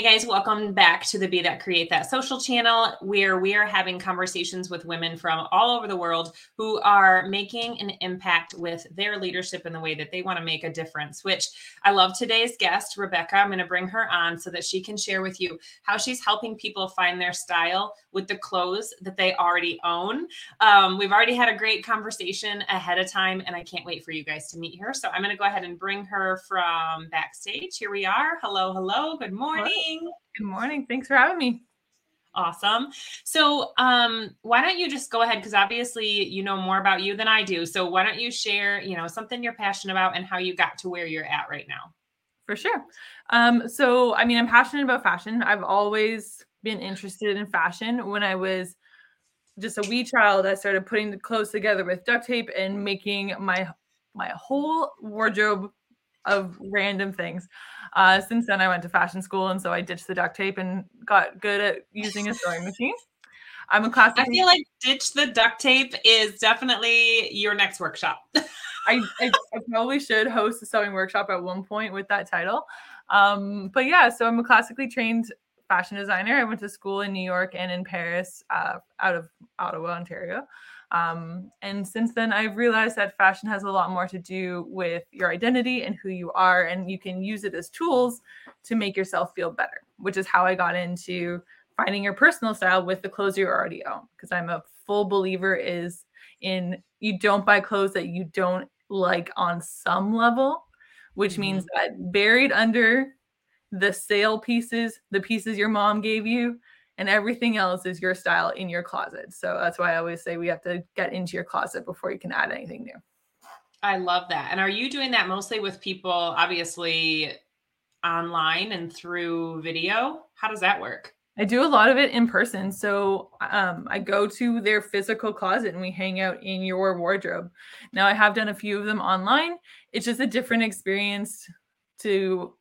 Hey guys, welcome back to the Be That Create That social channel where we are having conversations with women from all over the world who are making an impact with their leadership in the way that they want to make a difference. Which I love today's guest, Rebecca. I'm going to bring her on so that she can share with you how she's helping people find their style with the clothes that they already own. Um, we've already had a great conversation ahead of time, and I can't wait for you guys to meet her. So I'm going to go ahead and bring her from backstage. Here we are. Hello, hello. Good morning morning. Good morning. Thanks for having me. Awesome. So, um, why don't you just go ahead? Because obviously, you know more about you than I do. So, why don't you share, you know, something you're passionate about and how you got to where you're at right now? For sure. Um, so, I mean, I'm passionate about fashion. I've always been interested in fashion. When I was just a wee child, I started putting the clothes together with duct tape and making my my whole wardrobe of random things. Uh, since then, I went to fashion school, and so I ditched the duct tape and got good at using a sewing machine. I'm a classic. I feel like ditch the duct tape is definitely your next workshop. I, I, I, probably should host a sewing workshop at one point with that title. Um, but yeah, so I'm a classically trained fashion designer. I went to school in New York and in Paris, uh, out of Ottawa, Ontario. Um, and since then, I've realized that fashion has a lot more to do with your identity and who you are, and you can use it as tools to make yourself feel better, which is how I got into finding your personal style with the clothes you already own. Because I'm a full believer is in you don't buy clothes that you don't like on some level, which mm-hmm. means that buried under the sale pieces, the pieces your mom gave you, and everything else is your style in your closet. So that's why I always say we have to get into your closet before you can add anything new. I love that. And are you doing that mostly with people, obviously online and through video? How does that work? I do a lot of it in person. So um, I go to their physical closet and we hang out in your wardrobe. Now, I have done a few of them online. It's just a different experience to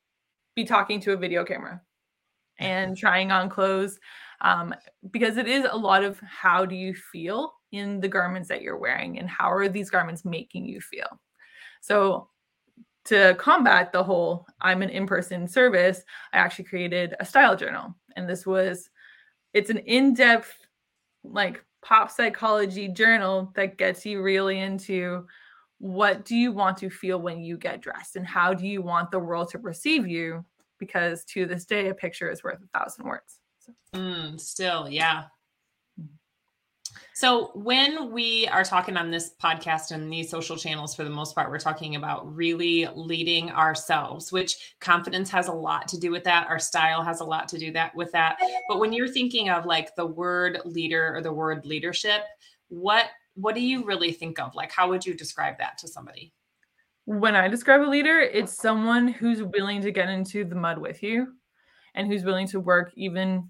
be talking to a video camera and trying on clothes um, because it is a lot of how do you feel in the garments that you're wearing and how are these garments making you feel. So to combat the whole I'm an in-person service, I actually created a style journal. And this was it's an in-depth like pop psychology journal that gets you really into what do you want to feel when you get dressed and how do you want the world to perceive you because to this day a picture is worth a thousand words Mm, still, yeah. So, when we are talking on this podcast and these social channels, for the most part, we're talking about really leading ourselves, which confidence has a lot to do with that. Our style has a lot to do that with that. But when you're thinking of like the word leader or the word leadership, what what do you really think of? Like, how would you describe that to somebody? When I describe a leader, it's someone who's willing to get into the mud with you and who's willing to work even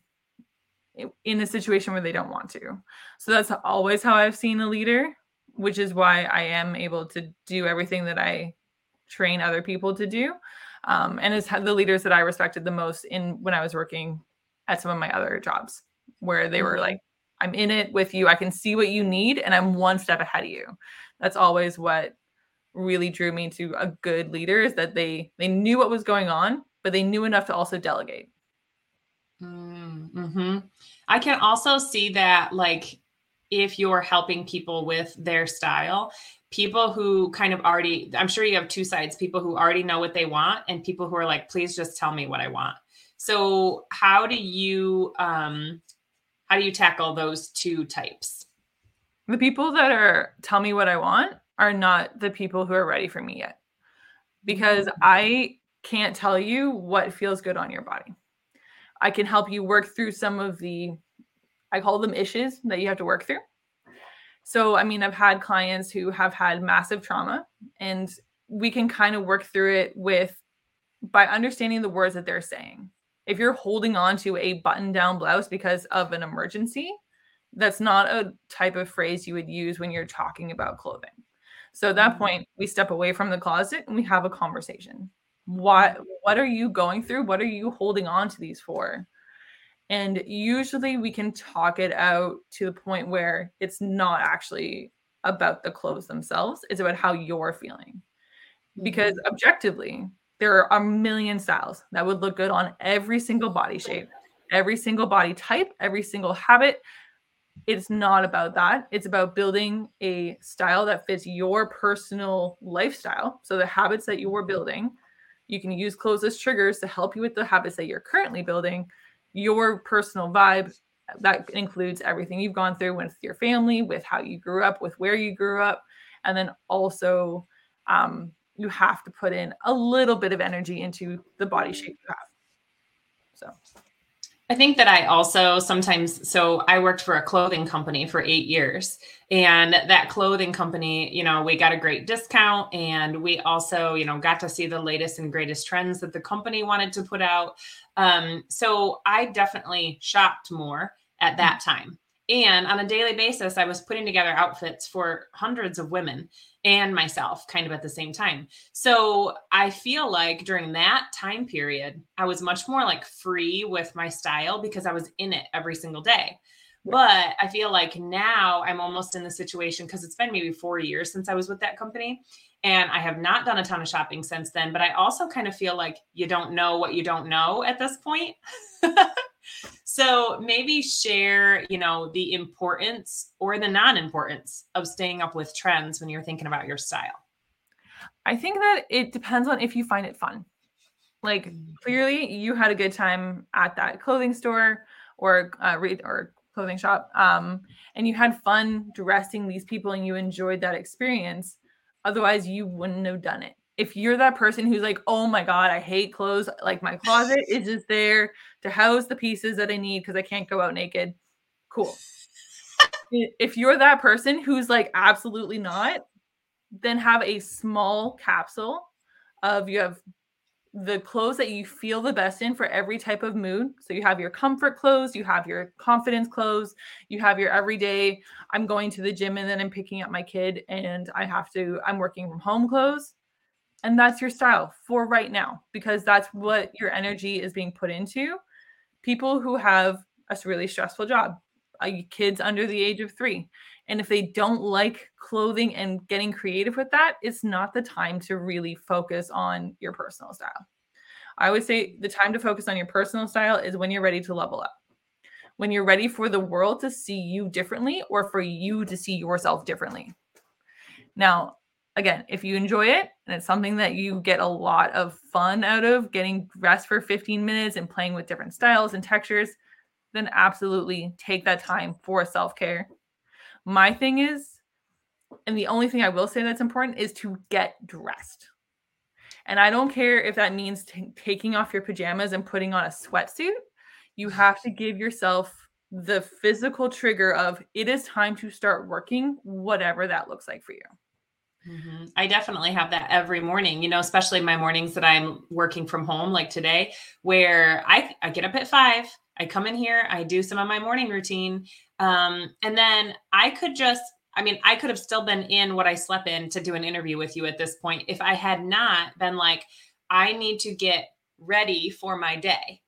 in a situation where they don't want to. So that's always how I've seen a leader, which is why I am able to do everything that I train other people to do. Um, and it's the leaders that I respected the most in when I was working at some of my other jobs, where they were mm-hmm. like, "I'm in it with you. I can see what you need, and I'm one step ahead of you." That's always what really drew me to a good leader is that they they knew what was going on, but they knew enough to also delegate. Mm-hmm. I can also see that, like, if you're helping people with their style, people who kind of already, I'm sure you have two sides people who already know what they want, and people who are like, please just tell me what I want. So, how do you, um, how do you tackle those two types? The people that are tell me what I want are not the people who are ready for me yet because mm. I can't tell you what feels good on your body. I can help you work through some of the, I call them issues that you have to work through. So, I mean, I've had clients who have had massive trauma, and we can kind of work through it with by understanding the words that they're saying. If you're holding on to a button down blouse because of an emergency, that's not a type of phrase you would use when you're talking about clothing. So at that mm-hmm. point, we step away from the closet and we have a conversation what what are you going through what are you holding on to these for and usually we can talk it out to the point where it's not actually about the clothes themselves it's about how you're feeling because mm-hmm. objectively there are a million styles that would look good on every single body shape, every single body type, every single habit. It's not about that. It's about building a style that fits your personal lifestyle. So, the habits that you're building, you can use clothes as triggers to help you with the habits that you're currently building, your personal vibe. That includes everything you've gone through with your family, with how you grew up, with where you grew up, and then also um, you have to put in a little bit of energy into the body shape you have. So I think that I also sometimes, so I worked for a clothing company for eight years. And that clothing company, you know, we got a great discount. And we also, you know, got to see the latest and greatest trends that the company wanted to put out. Um, so I definitely shopped more at that time. And on a daily basis, I was putting together outfits for hundreds of women and myself kind of at the same time. So I feel like during that time period, I was much more like free with my style because I was in it every single day. But I feel like now I'm almost in the situation because it's been maybe four years since I was with that company. And I have not done a ton of shopping since then. But I also kind of feel like you don't know what you don't know at this point. so maybe share, you know, the importance or the non-importance of staying up with trends when you're thinking about your style. I think that it depends on if you find it fun. Like mm-hmm. clearly you had a good time at that clothing store or uh, read or clothing shop um, and you had fun dressing these people and you enjoyed that experience otherwise you wouldn't have done it if you're that person who's like, oh my God, I hate clothes, like my closet is just there to house the pieces that I need because I can't go out naked, cool. if you're that person who's like, absolutely not, then have a small capsule of you have the clothes that you feel the best in for every type of mood. So you have your comfort clothes, you have your confidence clothes, you have your everyday, I'm going to the gym and then I'm picking up my kid and I have to, I'm working from home clothes and that's your style for right now because that's what your energy is being put into. People who have a really stressful job uh, kids under the age of three and if they don't like clothing and getting creative with that it's not the time to really focus on your personal style. I would say the time to focus on your personal style is when you're ready to level up. When you're ready for the world to see you differently or for you to see yourself differently. Now again, if you enjoy it and it's something that you get a lot of fun out of getting dressed for 15 minutes and playing with different styles and textures, then absolutely take that time for self care. My thing is, and the only thing I will say that's important is to get dressed. And I don't care if that means t- taking off your pajamas and putting on a sweatsuit. You have to give yourself the physical trigger of it is time to start working, whatever that looks like for you. Mm-hmm. I definitely have that every morning, you know, especially my mornings that I'm working from home, like today, where I, I get up at five, I come in here, I do some of my morning routine. Um, and then I could just, I mean, I could have still been in what I slept in to do an interview with you at this point if I had not been like, I need to get ready for my day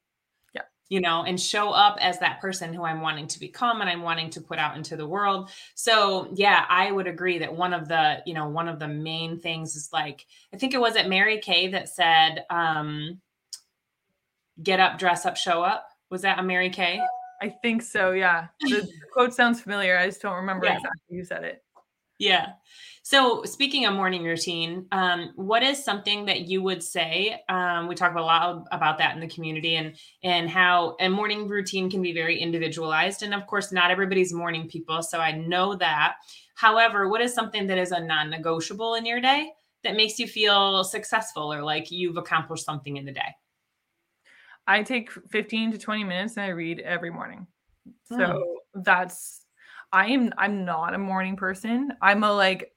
you know, and show up as that person who I'm wanting to become and I'm wanting to put out into the world. So, yeah, I would agree that one of the, you know, one of the main things is like, I think it was at Mary Kay that said, um, get up, dress up, show up. Was that a Mary Kay? I think so. Yeah. The quote sounds familiar. I just don't remember yeah. exactly who said it. Yeah. So, speaking of morning routine, um, what is something that you would say? Um, we talk a lot about that in the community, and and how a morning routine can be very individualized. And of course, not everybody's morning people, so I know that. However, what is something that is a non-negotiable in your day that makes you feel successful or like you've accomplished something in the day? I take 15 to 20 minutes and I read every morning. So oh. that's I am I'm not a morning person. I'm a like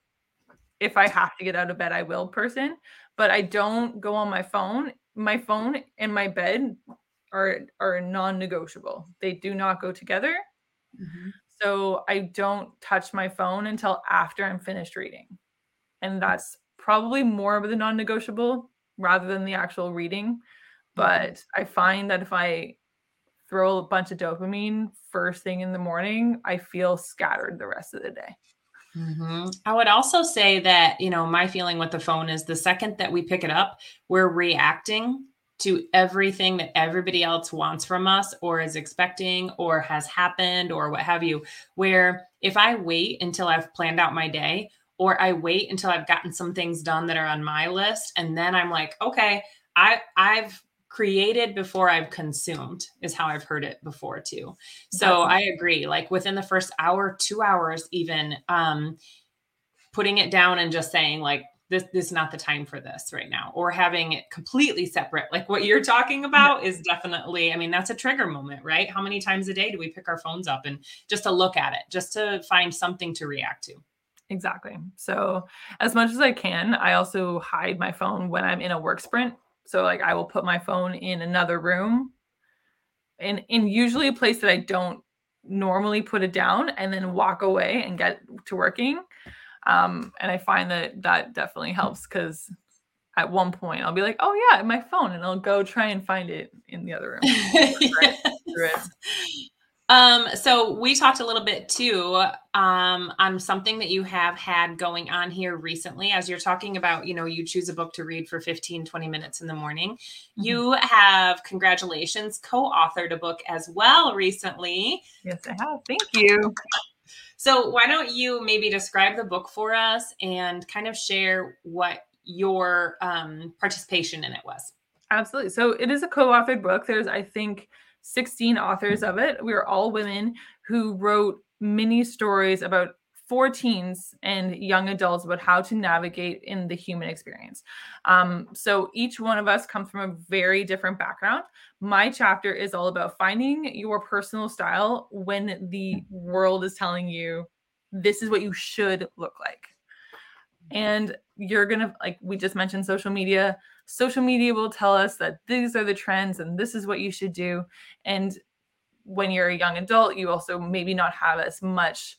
if I have to get out of bed, I will person, but I don't go on my phone. My phone and my bed are are non-negotiable. They do not go together. Mm-hmm. So I don't touch my phone until after I'm finished reading. And that's probably more of the non-negotiable rather than the actual reading. But I find that if I throw a bunch of dopamine first thing in the morning, I feel scattered the rest of the day. Mm-hmm. I would also say that, you know, my feeling with the phone is the second that we pick it up, we're reacting to everything that everybody else wants from us or is expecting or has happened or what have you. Where if I wait until I've planned out my day or I wait until I've gotten some things done that are on my list and then I'm like, okay, I I've created before I've consumed is how I've heard it before too. So I agree. Like within the first hour, two hours, even um, putting it down and just saying like this, this is not the time for this right now, or having it completely separate, like what you're talking about, yeah. is definitely. I mean, that's a trigger moment, right? How many times a day do we pick our phones up and just to look at it, just to find something to react to? Exactly. So, as much as I can, I also hide my phone when I'm in a work sprint so like I will put my phone in another room and in usually a place that I don't normally put it down and then walk away and get to working. Um, and I find that that definitely helps because at one point I'll be like, oh yeah, my phone, and I'll go try and find it in the other room. yes. Um, so we talked a little bit too um, on something that you have had going on here recently as you're talking about, you know, you choose a book to read for 15, 20 minutes in the morning. Mm-hmm. You have, congratulations, co-authored a book as well recently. Yes, I have. Thank you. So why don't you maybe describe the book for us and kind of share what your um, participation in it was? Absolutely. So it is a co-authored book. There's, I think, 16 authors of it. We are all women who wrote mini stories about for teens and young adults about how to navigate in the human experience. Um, so each one of us comes from a very different background. My chapter is all about finding your personal style when the world is telling you this is what you should look like. And you're going to, like we just mentioned, social media social media will tell us that these are the trends and this is what you should do. And when you're a young adult, you also maybe not have as much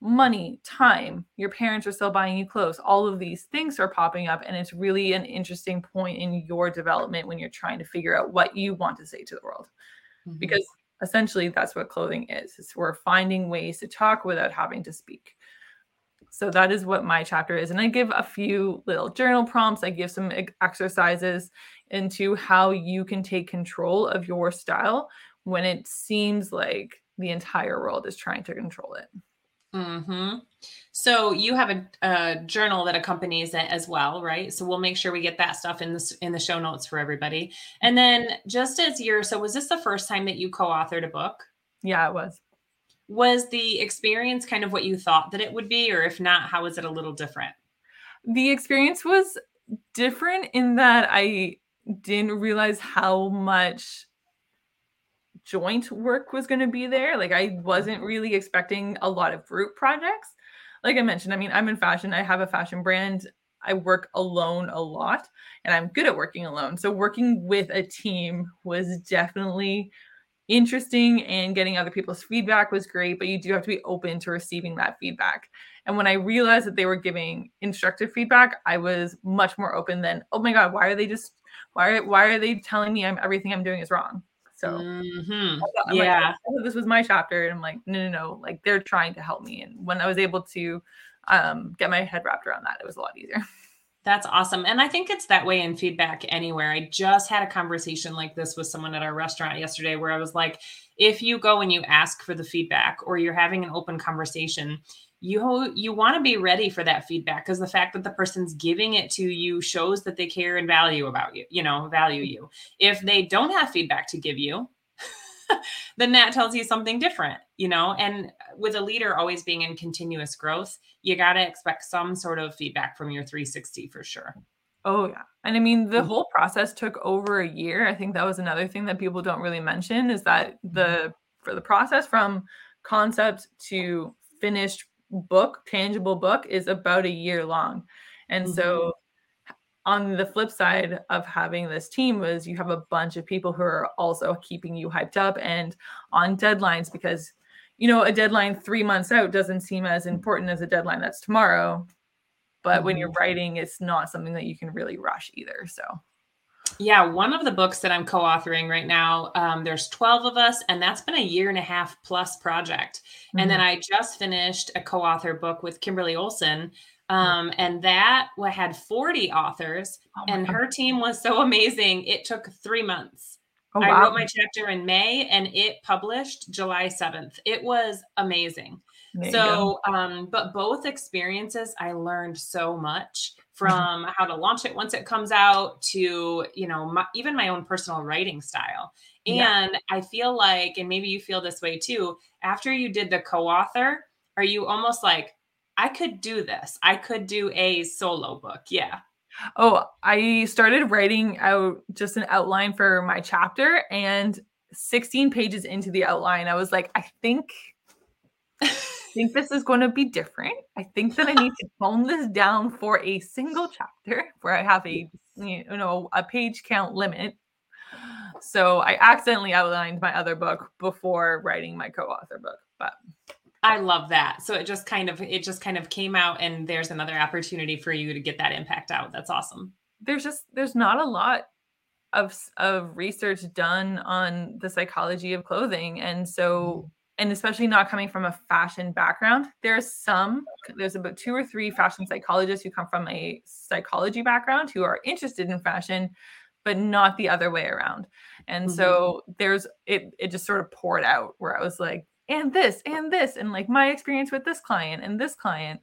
money, time. Your parents are still buying you clothes. All of these things are popping up. And it's really an interesting point in your development when you're trying to figure out what you want to say to the world. Mm-hmm. Because essentially that's what clothing is. It's we're finding ways to talk without having to speak. So that is what my chapter is. And I give a few little journal prompts. I give some exercises into how you can take control of your style when it seems like the entire world is trying to control it. Mm-hmm. So you have a, a, journal that accompanies it as well, right? So we'll make sure we get that stuff in the in the show notes for everybody. And then just as you're, so was this the first time that you co-authored a book? Yeah, it was was the experience kind of what you thought that it would be? Or if not how was it a little different? The experience was different in that i didn't realize how much joint work was going to be there. Like i wasn't mm-hmm. really expecting a lot of group projects. Like i mentioned i mean i'm in fashion. I have a fashion brand. I work alone a lot and i'm good at working alone. So working with a team was definitely interesting and getting other people's feedback was great, but you do have to be open to receiving that feedback. And when I realized that they were giving instructive feedback, I was much more open than, oh my God, why are they just why are why are they telling me I'm everything I'm doing is wrong? So mm-hmm. yeah, like, this was my chapter, and I'm like, no, no, no, like they're trying to help me. And when I was able to um, get my head wrapped around that, it was a lot easier. That's awesome. And I think it's that way in feedback anywhere. I just had a conversation like this with someone at our restaurant yesterday where I was like, if you go and you ask for the feedback or you're having an open conversation, you you want to be ready for that feedback because the fact that the person's giving it to you shows that they care and value about you, you know, value you. If they don't have feedback to give you, then that tells you something different, you know. And with a leader always being in continuous growth, you got to expect some sort of feedback from your 360 for sure. Oh, yeah. And I mean, the mm-hmm. whole process took over a year. I think that was another thing that people don't really mention is that the mm-hmm. for the process from concept to finished book, tangible book is about a year long. And mm-hmm. so on the flip side of having this team was you have a bunch of people who are also keeping you hyped up and on deadlines because you know a deadline three months out doesn't seem as important as a deadline that's tomorrow but mm-hmm. when you're mm-hmm. writing it's not something that you can really rush either so Yeah, one of the books that I'm co-authoring right now, um, there's 12 of us, and that's been a year and a half plus project. Mm-hmm. And then mm-hmm. I just finished a co-author book with Kimberly Olson, um, and that had 40 authors, oh and her team was so amazing. It took three months. Oh, wow. I wrote my chapter in May, and it published July 7th. It was amazing. So, um, but both experiences, I learned so much Mm-hmm. from how to launch it once it comes out to you know my, even my own personal writing style. And yeah. i feel like and maybe you feel this way too after you did the co-author are you almost like i could do this. I could do a solo book. Yeah. Oh i started writing out just an outline for my chapter and 16 pages into the outline i was like i think think this is going to be different. I think that I need to tone this down for a single chapter where I have a you know a page count limit. So I accidentally outlined my other book before writing my co-author book, but I love that. So it just kind of it just kind of came out and there's another opportunity for you to get that impact out. That's awesome. There's just there's not a lot of of research done on the psychology of clothing and so mm-hmm. And especially not coming from a fashion background. There's some, there's about two or three fashion psychologists who come from a psychology background who are interested in fashion, but not the other way around. And mm-hmm. so there's it it just sort of poured out where I was like, and this and this, and like my experience with this client and this client.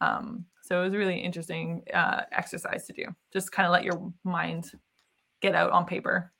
Um, so it was really interesting uh, exercise to do. Just kind of let your mind get out on paper.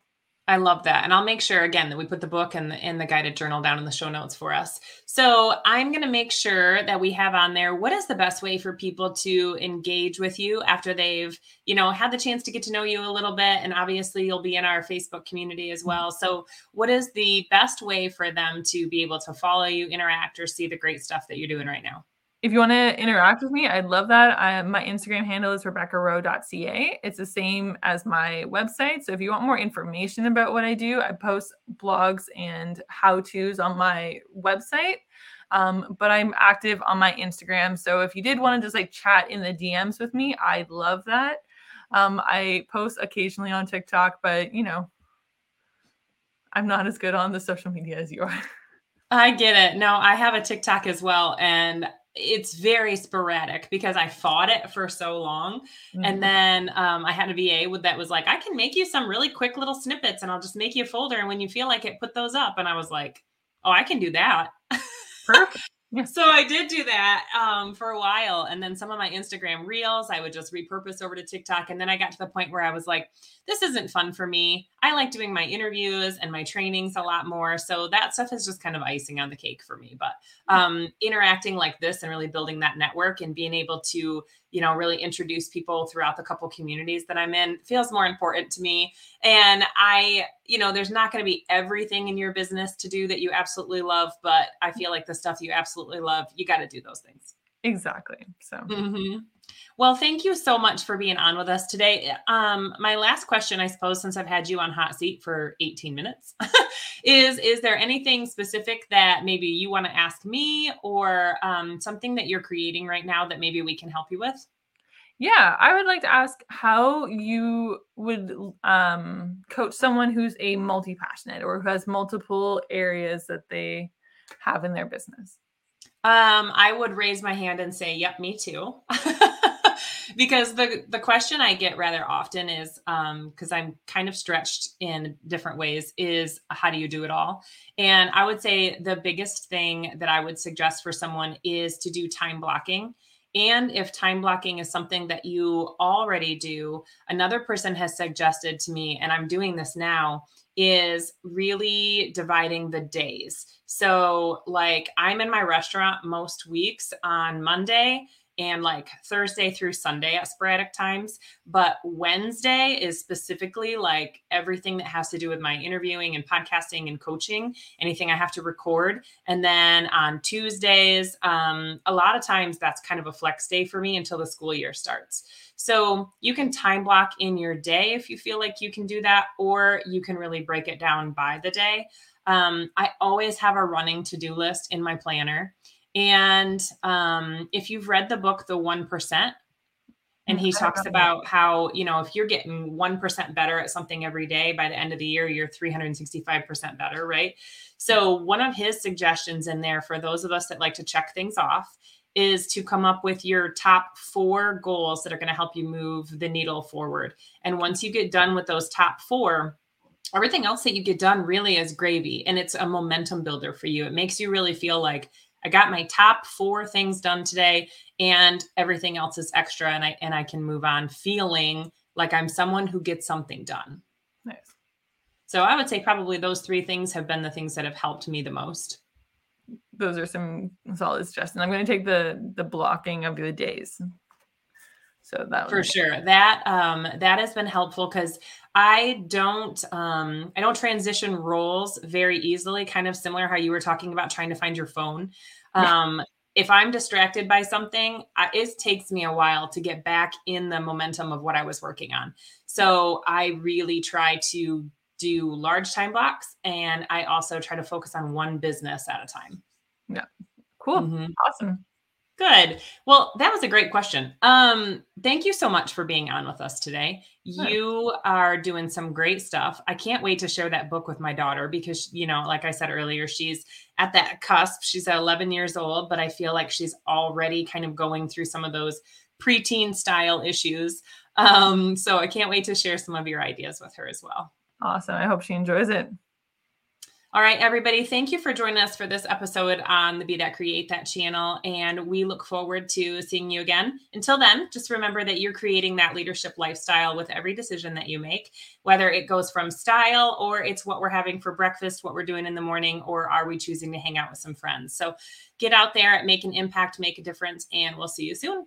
I love that. And I'll make sure again that we put the book and the, and the guided journal down in the show notes for us. So I'm going to make sure that we have on there what is the best way for people to engage with you after they've, you know, had the chance to get to know you a little bit. And obviously you'll be in our Facebook community as well. So what is the best way for them to be able to follow you, interact, or see the great stuff that you're doing right now? If you want to interact with me, I'd love that. I, my Instagram handle is rebeccarowe.ca. It's the same as my website. So if you want more information about what I do, I post blogs and how to's on my website. Um, but I'm active on my Instagram. So if you did want to just like chat in the DMs with me, I'd love that. Um, I post occasionally on TikTok, but you know, I'm not as good on the social media as you are. I get it. No, I have a TikTok as well. And it's very sporadic because I fought it for so long. Mm-hmm. And then um, I had a VA with that was like, I can make you some really quick little snippets and I'll just make you a folder. And when you feel like it, put those up. And I was like, oh, I can do that. Perfect. so I did do that um, for a while. And then some of my Instagram reels, I would just repurpose over to TikTok. And then I got to the point where I was like, this isn't fun for me. I like doing my interviews and my trainings a lot more. So that stuff is just kind of icing on the cake for me. But um, interacting like this and really building that network and being able to, you know, really introduce people throughout the couple communities that I'm in feels more important to me. And I, you know, there's not going to be everything in your business to do that you absolutely love, but I feel like the stuff you absolutely love, you got to do those things. Exactly. So, mm-hmm. well, thank you so much for being on with us today. Um, my last question, I suppose, since I've had you on hot seat for 18 minutes, is Is there anything specific that maybe you want to ask me or um, something that you're creating right now that maybe we can help you with? Yeah, I would like to ask how you would um, coach someone who's a multi passionate or who has multiple areas that they have in their business. Um, I would raise my hand and say, "Yep, me too." because the the question I get rather often is um because I'm kind of stretched in different ways is how do you do it all? And I would say the biggest thing that I would suggest for someone is to do time blocking. And if time blocking is something that you already do, another person has suggested to me, and I'm doing this now, is really dividing the days. So, like, I'm in my restaurant most weeks on Monday and like Thursday through Sunday at sporadic times. But Wednesday is specifically like everything that has to do with my interviewing and podcasting and coaching, anything I have to record. And then on Tuesdays, um, a lot of times that's kind of a flex day for me until the school year starts. So you can time block in your day if you feel like you can do that, or you can really break it down by the day. Um, I always have a running to do list in my planner. And um, if you've read the book, The 1%, And he talks about how, you know, if you're getting 1% better at something every day, by the end of the year, you're 365% better, right? So, one of his suggestions in there for those of us that like to check things off is to come up with your top four goals that are going to help you move the needle forward. And once you get done with those top four, everything else that you get done really is gravy and it's a momentum builder for you. It makes you really feel like I got my top four things done today and everything else is extra and I and I can move on feeling like I'm someone who gets something done. Nice. So I would say probably those three things have been the things that have helped me the most. Those are some solid suggestions. I'm going to take the the blocking of the days. So that for sure that um, that has been helpful because I don't um, I don't transition roles very easily. Kind of similar how you were talking about trying to find your phone. Um, if I'm distracted by something, I, it takes me a while to get back in the momentum of what I was working on. So I really try to do large time blocks and I also try to focus on one business at a time. Yeah. Cool. Mm-hmm. Awesome. Good. Well, that was a great question. Um, thank you so much for being on with us today. You are doing some great stuff. I can't wait to share that book with my daughter because, you know, like I said earlier, she's at that cusp. She's 11 years old, but I feel like she's already kind of going through some of those preteen style issues. Um, so I can't wait to share some of your ideas with her as well. Awesome. I hope she enjoys it. All right, everybody, thank you for joining us for this episode on the Be That Create That channel. And we look forward to seeing you again. Until then, just remember that you're creating that leadership lifestyle with every decision that you make, whether it goes from style or it's what we're having for breakfast, what we're doing in the morning, or are we choosing to hang out with some friends. So get out there, make an impact, make a difference, and we'll see you soon.